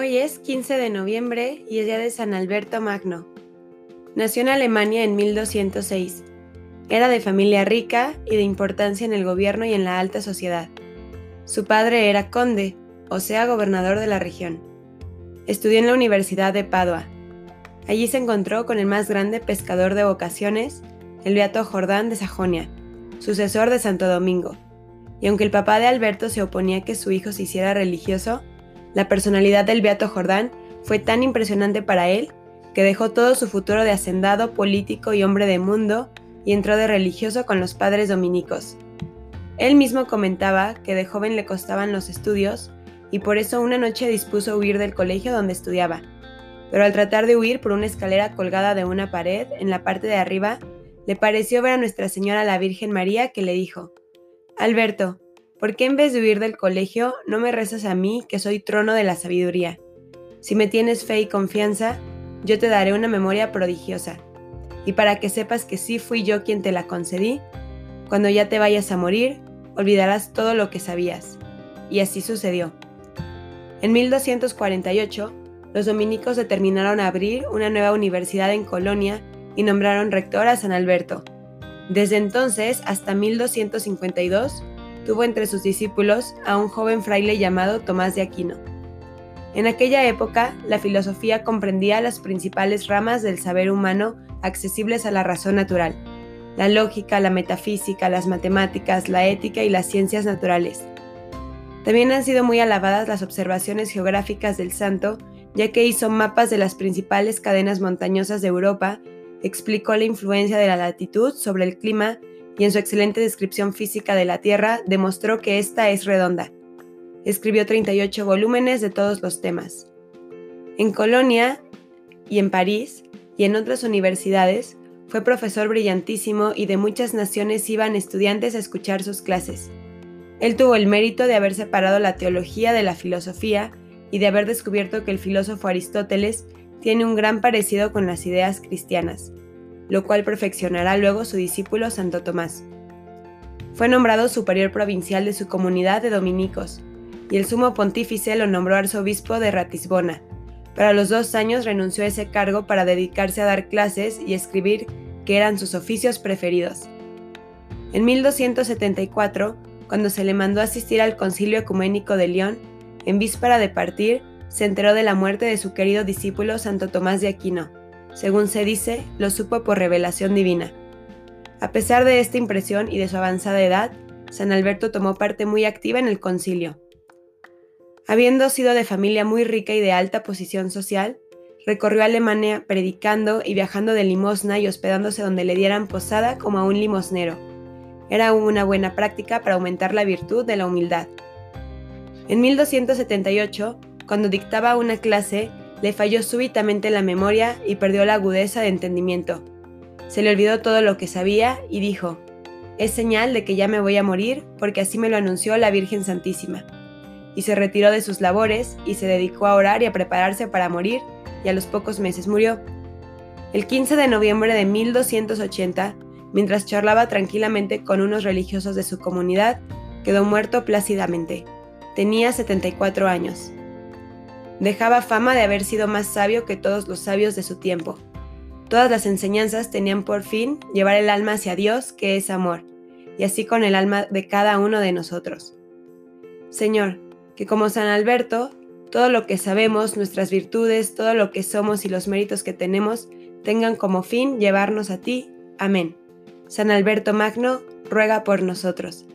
Hoy es 15 de noviembre y es día de San Alberto Magno. Nació en Alemania en 1206. Era de familia rica y de importancia en el gobierno y en la alta sociedad. Su padre era conde, o sea, gobernador de la región. Estudió en la Universidad de Padua. Allí se encontró con el más grande pescador de vocaciones, el Beato Jordán de Sajonia, sucesor de Santo Domingo. Y aunque el papá de Alberto se oponía a que su hijo se hiciera religioso, la personalidad del Beato Jordán fue tan impresionante para él que dejó todo su futuro de hacendado, político y hombre de mundo y entró de religioso con los padres dominicos. Él mismo comentaba que de joven le costaban los estudios y por eso una noche dispuso huir del colegio donde estudiaba. Pero al tratar de huir por una escalera colgada de una pared en la parte de arriba, le pareció ver a Nuestra Señora la Virgen María que le dijo, Alberto, ¿Por qué en vez de huir del colegio no me rezas a mí, que soy trono de la sabiduría? Si me tienes fe y confianza, yo te daré una memoria prodigiosa. Y para que sepas que sí fui yo quien te la concedí, cuando ya te vayas a morir, olvidarás todo lo que sabías. Y así sucedió. En 1248, los dominicos determinaron abrir una nueva universidad en Colonia y nombraron rector a San Alberto. Desde entonces hasta 1252, tuvo entre sus discípulos a un joven fraile llamado Tomás de Aquino. En aquella época, la filosofía comprendía las principales ramas del saber humano accesibles a la razón natural, la lógica, la metafísica, las matemáticas, la ética y las ciencias naturales. También han sido muy alabadas las observaciones geográficas del santo, ya que hizo mapas de las principales cadenas montañosas de Europa, explicó la influencia de la latitud sobre el clima y en su excelente descripción física de la Tierra demostró que ésta es redonda. Escribió 38 volúmenes de todos los temas. En Colonia y en París y en otras universidades fue profesor brillantísimo y de muchas naciones iban estudiantes a escuchar sus clases. Él tuvo el mérito de haber separado la teología de la filosofía y de haber descubierto que el filósofo Aristóteles tiene un gran parecido con las ideas cristianas, lo cual perfeccionará luego su discípulo Santo Tomás. Fue nombrado superior provincial de su comunidad de dominicos, y el sumo pontífice lo nombró arzobispo de Ratisbona, pero a los dos años renunció a ese cargo para dedicarse a dar clases y escribir, que eran sus oficios preferidos. En 1274, cuando se le mandó asistir al concilio ecuménico de León, en víspera de partir, se enteró de la muerte de su querido discípulo Santo Tomás de Aquino, según se dice, lo supo por revelación divina. A pesar de esta impresión y de su avanzada edad, San Alberto tomó parte muy activa en el concilio. Habiendo sido de familia muy rica y de alta posición social, recorrió Alemania predicando y viajando de limosna y hospedándose donde le dieran posada como a un limosnero. Era una buena práctica para aumentar la virtud de la humildad. En 1278, cuando dictaba una clase, le falló súbitamente la memoria y perdió la agudeza de entendimiento. Se le olvidó todo lo que sabía y dijo, es señal de que ya me voy a morir porque así me lo anunció la Virgen Santísima. Y se retiró de sus labores y se dedicó a orar y a prepararse para morir y a los pocos meses murió. El 15 de noviembre de 1280, mientras charlaba tranquilamente con unos religiosos de su comunidad, quedó muerto plácidamente. Tenía 74 años. Dejaba fama de haber sido más sabio que todos los sabios de su tiempo. Todas las enseñanzas tenían por fin llevar el alma hacia Dios, que es amor, y así con el alma de cada uno de nosotros. Señor, que como San Alberto, todo lo que sabemos, nuestras virtudes, todo lo que somos y los méritos que tenemos, tengan como fin llevarnos a ti. Amén. San Alberto Magno, ruega por nosotros.